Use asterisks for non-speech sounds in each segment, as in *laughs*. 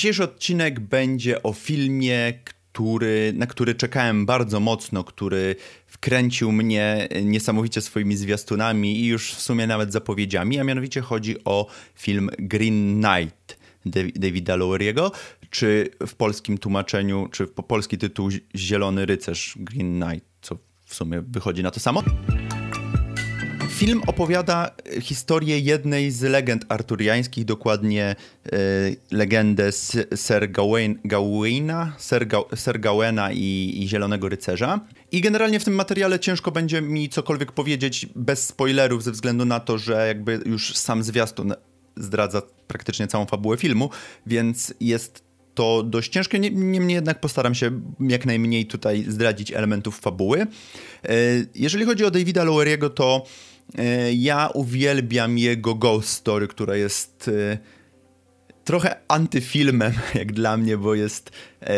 Dzisiejszy odcinek będzie o filmie, który, na który czekałem bardzo mocno, który wkręcił mnie niesamowicie swoimi zwiastunami i już w sumie nawet zapowiedziami, a mianowicie chodzi o film Green Knight Davida Lowery'ego, czy w polskim tłumaczeniu, czy po polski tytuł Zielony Rycerz Green Knight, co w sumie wychodzi na to samo. Film opowiada historię jednej z legend arturiańskich, dokładnie e, legendę Ser Gawaina, Ser, Ga, Ser Gawena i, i Zielonego Rycerza. I generalnie w tym materiale ciężko będzie mi cokolwiek powiedzieć bez spoilerów, ze względu na to, że jakby już sam zwiastun zdradza praktycznie całą fabułę filmu, więc jest to dość ciężkie. Niemniej jednak postaram się jak najmniej tutaj zdradzić elementów fabuły. E, jeżeli chodzi o Davida Lowery'ego, to E, ja uwielbiam jego Ghost Story, która jest e, trochę antyfilmem, *laughs* jak dla mnie, bo jest e,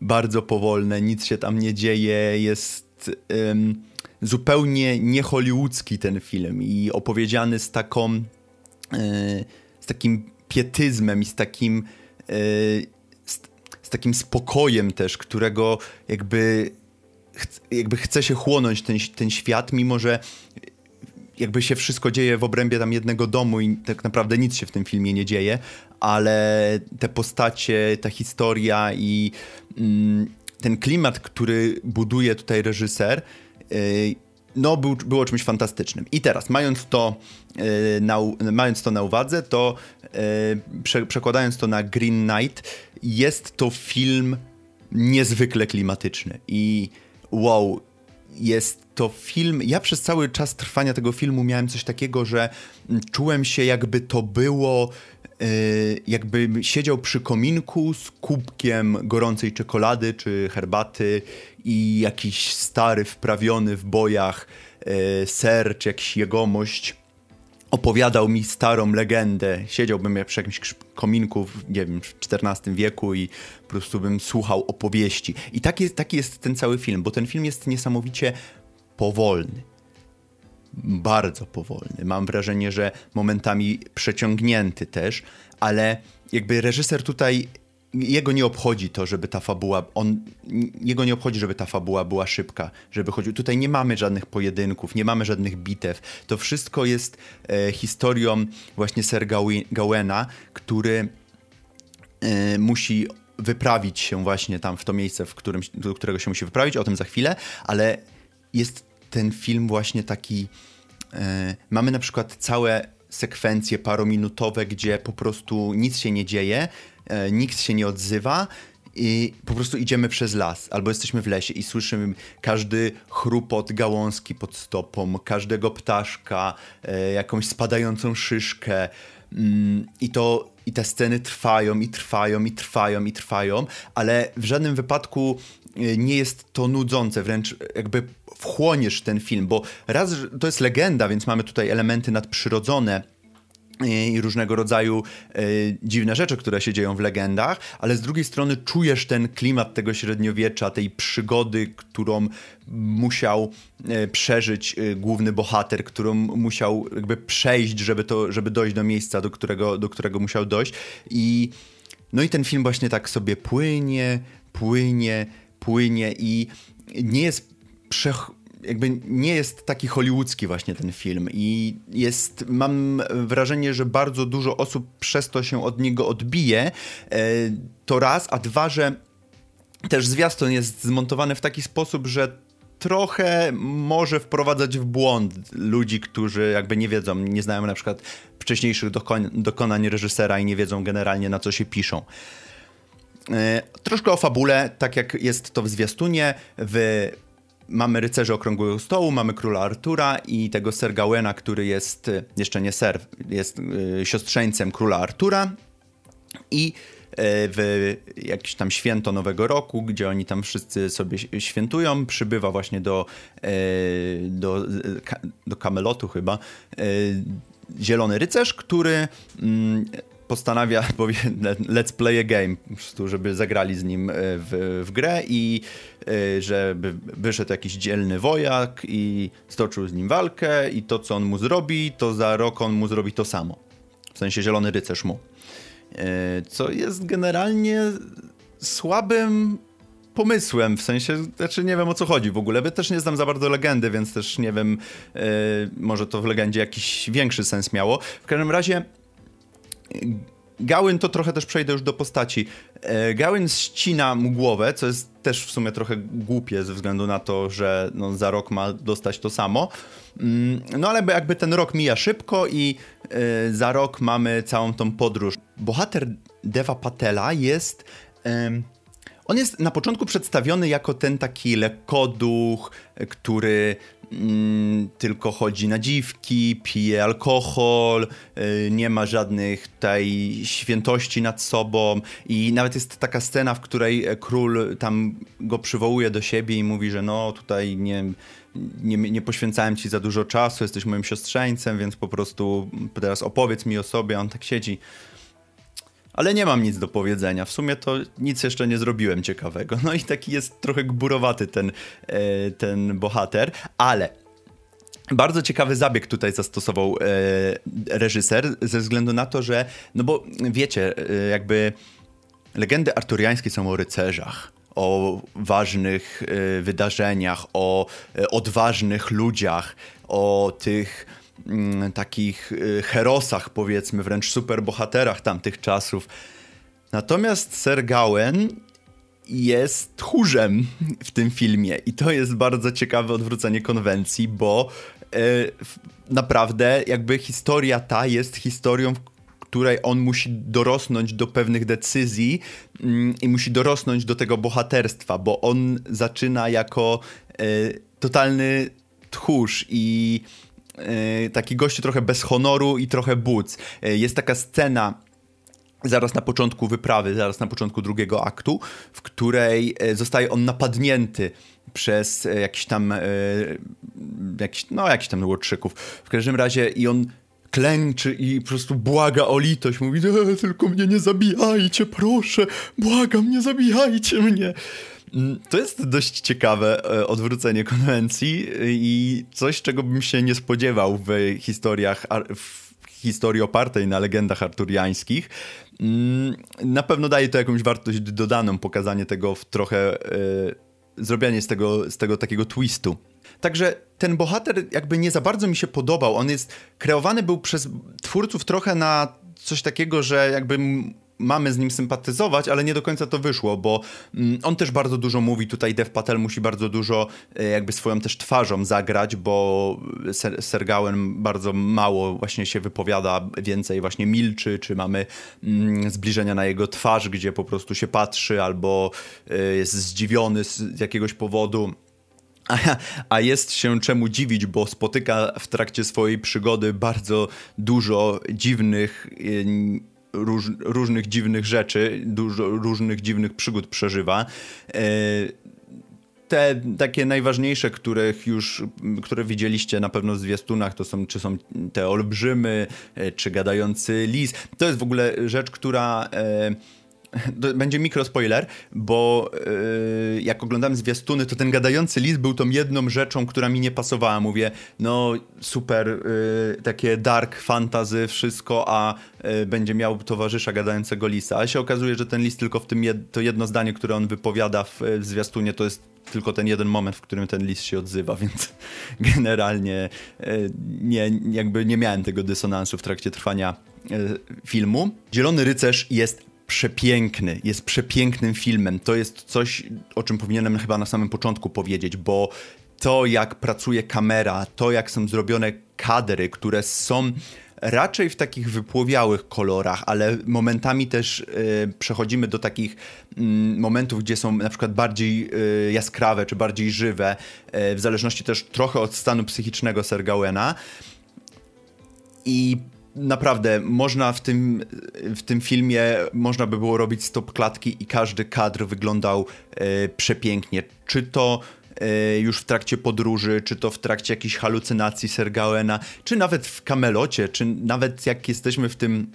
bardzo powolne, nic się tam nie dzieje, jest zupełnie niehollywoodzki ten film i opowiedziany z taką, z takim pietyzmem i z takim, z, z takim spokojem też, którego jakby jakby chce się chłonąć ten, ten świat, mimo że jakby się wszystko dzieje w obrębie tam jednego domu i tak naprawdę nic się w tym filmie nie dzieje, ale te postacie, ta historia i mm, ten klimat, który buduje tutaj reżyser, yy, no był, było czymś fantastycznym. I teraz, mając to, yy, na, mając to na uwadze, to yy, prze, przekładając to na Green Knight, jest to film niezwykle klimatyczny i wow, jest to film. Ja przez cały czas trwania tego filmu miałem coś takiego, że czułem się, jakby to było. Yy, jakbym siedział przy kominku z kubkiem gorącej czekolady czy herbaty i jakiś stary, wprawiony w bojach yy, ser czy jakiś jegomość opowiadał mi starą legendę. Siedziałbym przy jakimś kominku, w, nie wiem, w XIV wieku i po prostu bym słuchał opowieści. I taki jest, taki jest ten cały film, bo ten film jest niesamowicie powolny. Bardzo powolny. Mam wrażenie, że momentami przeciągnięty też, ale jakby reżyser tutaj jego nie obchodzi to, żeby ta fabuła, on, jego nie obchodzi, żeby ta fabuła była szybka, żeby chodził. Tutaj nie mamy żadnych pojedynków, nie mamy żadnych bitew. To wszystko jest e, historią właśnie Ser Gawena, który e, musi wyprawić się właśnie tam w to miejsce, w którym, do którego się musi wyprawić, o tym za chwilę, ale jest ten film właśnie taki. E, mamy na przykład całe sekwencje parominutowe, gdzie po prostu nic się nie dzieje, e, nikt się nie odzywa i po prostu idziemy przez las, albo jesteśmy w lesie i słyszymy każdy chrupot gałązki pod stopą, każdego ptaszka, e, jakąś spadającą szyszkę. Mm, I to i te sceny trwają i trwają i trwają i trwają, ale w żadnym wypadku nie jest to nudzące, wręcz jakby wchłoniesz ten film, bo raz to jest legenda, więc mamy tutaj elementy nadprzyrodzone i różnego rodzaju e, dziwne rzeczy, które się dzieją w legendach, ale z drugiej strony czujesz ten klimat tego średniowiecza, tej przygody, którą musiał e, przeżyć e, główny bohater, którą musiał jakby przejść, żeby, to, żeby dojść do miejsca, do którego, do którego musiał dojść. I no i ten film właśnie tak sobie płynie, płynie, płynie i nie jest przech jakby nie jest taki hollywoodzki właśnie ten film i jest, mam wrażenie, że bardzo dużo osób przez to się od niego odbije. E, to raz, a dwa, że też zwiastun jest zmontowany w taki sposób, że trochę może wprowadzać w błąd ludzi, którzy jakby nie wiedzą, nie znają na przykład wcześniejszych dokon dokonań reżysera i nie wiedzą generalnie na co się piszą. E, troszkę o fabule, tak jak jest to w zwiastunie, w mamy rycerzy okrągłego stołu, mamy króla Artura i tego Ser Gawena, który jest, jeszcze nie ser, jest y, siostrzeńcem króla Artura. I y, w jakieś tam święto Nowego Roku, gdzie oni tam wszyscy sobie świętują, przybywa właśnie do, do, do Kamelotu chyba Zielony Rycerz, który mm, postanawia, *laughs* powie, let's play a game, żeby zagrali z nim e, w, w grę i e, żeby wyszedł jakiś dzielny wojak i stoczył z nim walkę i to, co on mu zrobi, to za rok on mu zrobi to samo. W sensie zielony rycerz mu. co jest generalnie słabym pomysłem, w sensie, znaczy nie wiem o co chodzi w ogóle, też nie znam za bardzo legendy, więc też nie wiem, yy, może to w legendzie jakiś większy sens miało. W każdym razie Gałyn to trochę też przejdę już do postaci. E, Gałyn ścina mu głowę, co jest też w sumie trochę głupie ze względu na to, że no, za rok ma dostać to samo. Mm, no ale jakby ten rok mija szybko i e, za rok mamy całą tą podróż. Bohater Deva Patela jest... On jest na początku przedstawiony jako ten taki lekkoduch, który mm, tylko chodzi na dziwki, pije alkohol, y, nie ma żadnych tej świętości nad sobą i nawet jest taka scena, w której król tam go przywołuje do siebie i mówi, że no tutaj nie, nie, nie poświęcałem ci za dużo czasu, jesteś moim siostrzeńcem, więc po prostu teraz opowiedz mi o sobie, on tak siedzi ale nie mam nic do powiedzenia. W sumie to nic jeszcze nie zrobiłem ciekawego. No i taki jest trochę gburowaty ten, e, ten bohater, ale bardzo ciekawy zabieg tutaj zastosował e, reżyser, ze względu na to, że, no bo wiecie, e, jakby legendy arturiańskie są o rycerzach, o ważnych wydarzeniach, o odważnych ludziach, o tych takich y, herosach, powiedzmy, wręcz superbohaterach tamtych czasów. Natomiast Sir Gawain jest tchórzem w tym filmie i to jest bardzo ciekawe odwrócenie konwencji, bo yy, naprawdę jakby historia ta jest historią, w której on musi dorosnąć do pewnych decyzji yy, i musi dorosnąć do tego bohaterstwa, bo on zaczyna jako yy, totalny tchórz i taki gościu trochę bez honoru i trochę buc. E, jest taka scena zaraz na początku wyprawy, zaraz na początku drugiego aktu, w której e, zostaje on napadnięty przez jakiś tam jakiś, no jakiś tam łotrzyków. W każdym razie i on klęczy i po prostu błaga o litość. Mówi, tylko mnie nie zabijajcie, proszę, błagam, nie zabijajcie mnie. To jest dość ciekawe e, odwrócenie konwencji i coś, czego bym się nie spodziewał w historiach, w historii opartej na legendach arturiańskich. Mm, na pewno daje to jakąś wartość dodaną, pokazanie tego w trochę, yy, zrobienie z tego, z tego takiego twistu. Także ten bohater jakby nie za bardzo mi się podobał. On jest kreowany był przez twórców trochę na coś takiego, że jakby mamy z nim sympatyzować, ale nie do końca to wyszło, bo mm, on też bardzo dużo mówi, tutaj Dev Patel musi bardzo dużo e, jakby swoją też twarzą zagrać, bo Ser Sergałem bardzo mało właśnie się wypowiada, więcej właśnie milczy, czy mamy mm, zbliżenia na jego twarz, gdzie po prostu się patrzy albo e, jest zdziwiony z jakiegoś powodu. A, a, jest się czemu dziwić, bo spotyka w trakcie swojej przygody bardzo dużo dziwnych róż, różnych dziwnych rzeczy, dużo różnych dziwnych przygód przeżywa. E, te takie najważniejsze, których już, które widzieliście na pewno w zwiastunach, to są, czy są te olbrzymy, e, czy gadający lis. To jest w ogóle rzecz, która e, będzie mikrospoiler, bo yy, jak oglądałem zwiastuny, to ten gadający list był tą jedną rzeczą, która mi nie pasowała. Mówię, no super, yy, takie dark fantasy, wszystko, a yy, będzie miał towarzysza gadającego lisa. A się okazuje, że ten list tylko w tym, jed to jedno zdanie, które on wypowiada w, w zwiastunie, to jest tylko ten jeden moment, w którym ten list się odzywa, *laughs* więc generalnie nie, jakby nie miałem tego dysonansu w trakcie trwania filmu. Zielony Rycerz jest przepiękny, jest przepięknym filmem. To jest coś, o czym powinienem chyba na samym początku powiedzieć, bo to jak pracuje kamera, to jak są zrobione kadry, które są raczej w takich wypłowiałych kolorach, ale momentami też y, przechodzimy do takich y, momentów, gdzie są na przykład bardziej y, jaskrawe czy bardziej żywe, w zależności też trochę od stanu psychicznego Sergałena. I naprawdę można w tym, w tym filmie można by było robić stop klatki i każdy kadr wyglądał e, przepięknie. Czy to e, już w trakcie podróży, czy to w trakcie jakichś halucynacji Sergałena, czy nawet w Kamelocie, czy nawet jak jesteśmy w tym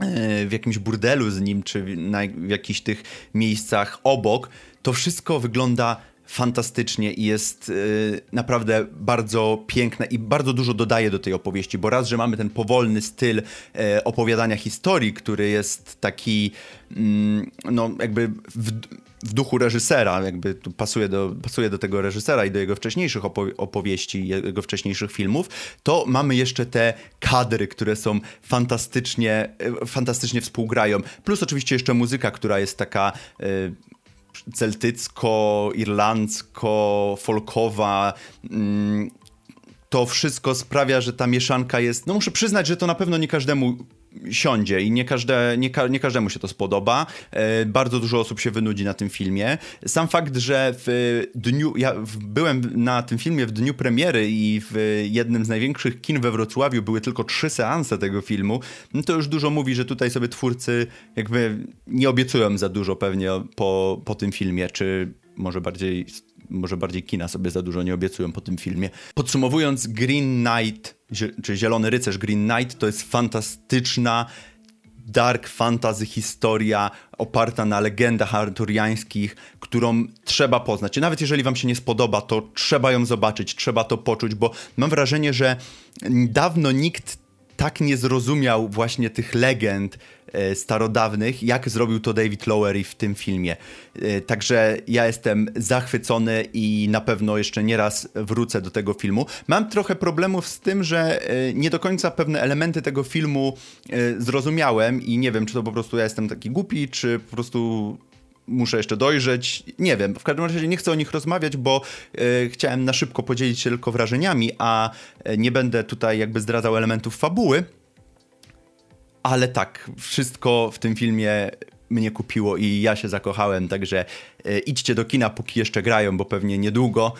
e, w jakimś burdelu z nim, czy na, w jakichś tych miejscach obok, to wszystko wygląda fantastycznie i jest y, naprawdę bardzo piękna i bardzo dużo dodaje do tej opowieści, bo raz, że mamy ten powolny styl y, opowiadania historii, który jest taki, mm, no jakby w, w duchu reżysera, jakby pasuje do, pasuje do tego reżysera i do jego wcześniejszych opo- opowieści, jego wcześniejszych filmów, to mamy jeszcze te kadry, które są fantastycznie, y, fantastycznie współgrają. Plus oczywiście jeszcze muzyka, która jest taka y, celtycko, irlandzko, folkowa. Mm, to wszystko sprawia, że ta mieszanka jest. No muszę przyznać, że to na pewno nie każdemu siądzie i nie, każde, nie, ka nie każdemu się to spodoba. E, bardzo dużo osób się wynudzi na tym filmie. Sam fakt, że w dniu, ja byłem na tym filmie w dniu premiery i w jednym z największych kin we Wrocławiu były tylko trzy seanse tego filmu, no to już dużo mówi, że tutaj sobie twórcy jakby nie obiecują za dużo pewnie po, po tym filmie, czy może bardziej może bardziej kina sobie za dużo nie obiecują po tym filmie. Podsumowując, Green Knight, czy Zielony Rycerz Green Knight to jest fantastyczna dark fantasy historia oparta na legendach arturiańskich, którą trzeba poznać. I nawet jeżeli wam się nie spodoba, to trzeba ją zobaczyć, trzeba to poczuć, bo mam wrażenie, że dawno nikt tak nie zrozumiał właśnie tych legend e, starodawnych, jak zrobił to David Lowery w tym filmie. E, także ja jestem zachwycony i na pewno jeszcze nieraz wrócę do tego filmu. Mam trochę problemów z tym, że e, nie do końca pewne elementy tego filmu zrozumiałem i nie wiem, czy to po prostu ja jestem taki głupi, czy po prostu muszę jeszcze dojrzeć. Nie wiem, w każdym razie nie chcę o nich rozmawiać, bo e, chciałem na szybko podzielić się tylko wrażeniami, a e, nie będę tutaj jakby zdradzał elementów fabuły. Ale tak, wszystko w tym filmie mnie kupiło i ja się zakochałem, także e, idźcie do kina, póki jeszcze grają, bo pewnie niedługo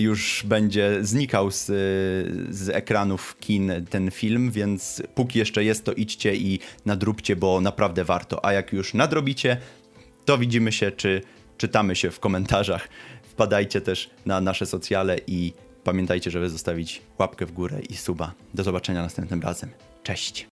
już będzie znikał z, z ekranów kin ten film, więc póki jeszcze jest, to idźcie i nadróbcie, bo naprawdę warto. A jak już nadrobicie, to widzimy się, czy czytamy się w komentarzach. Wpadajcie też na nasze socjale i pamiętajcie, żeby zostawić łapkę w górę i suba. Do zobaczenia następnym razem. Cześć!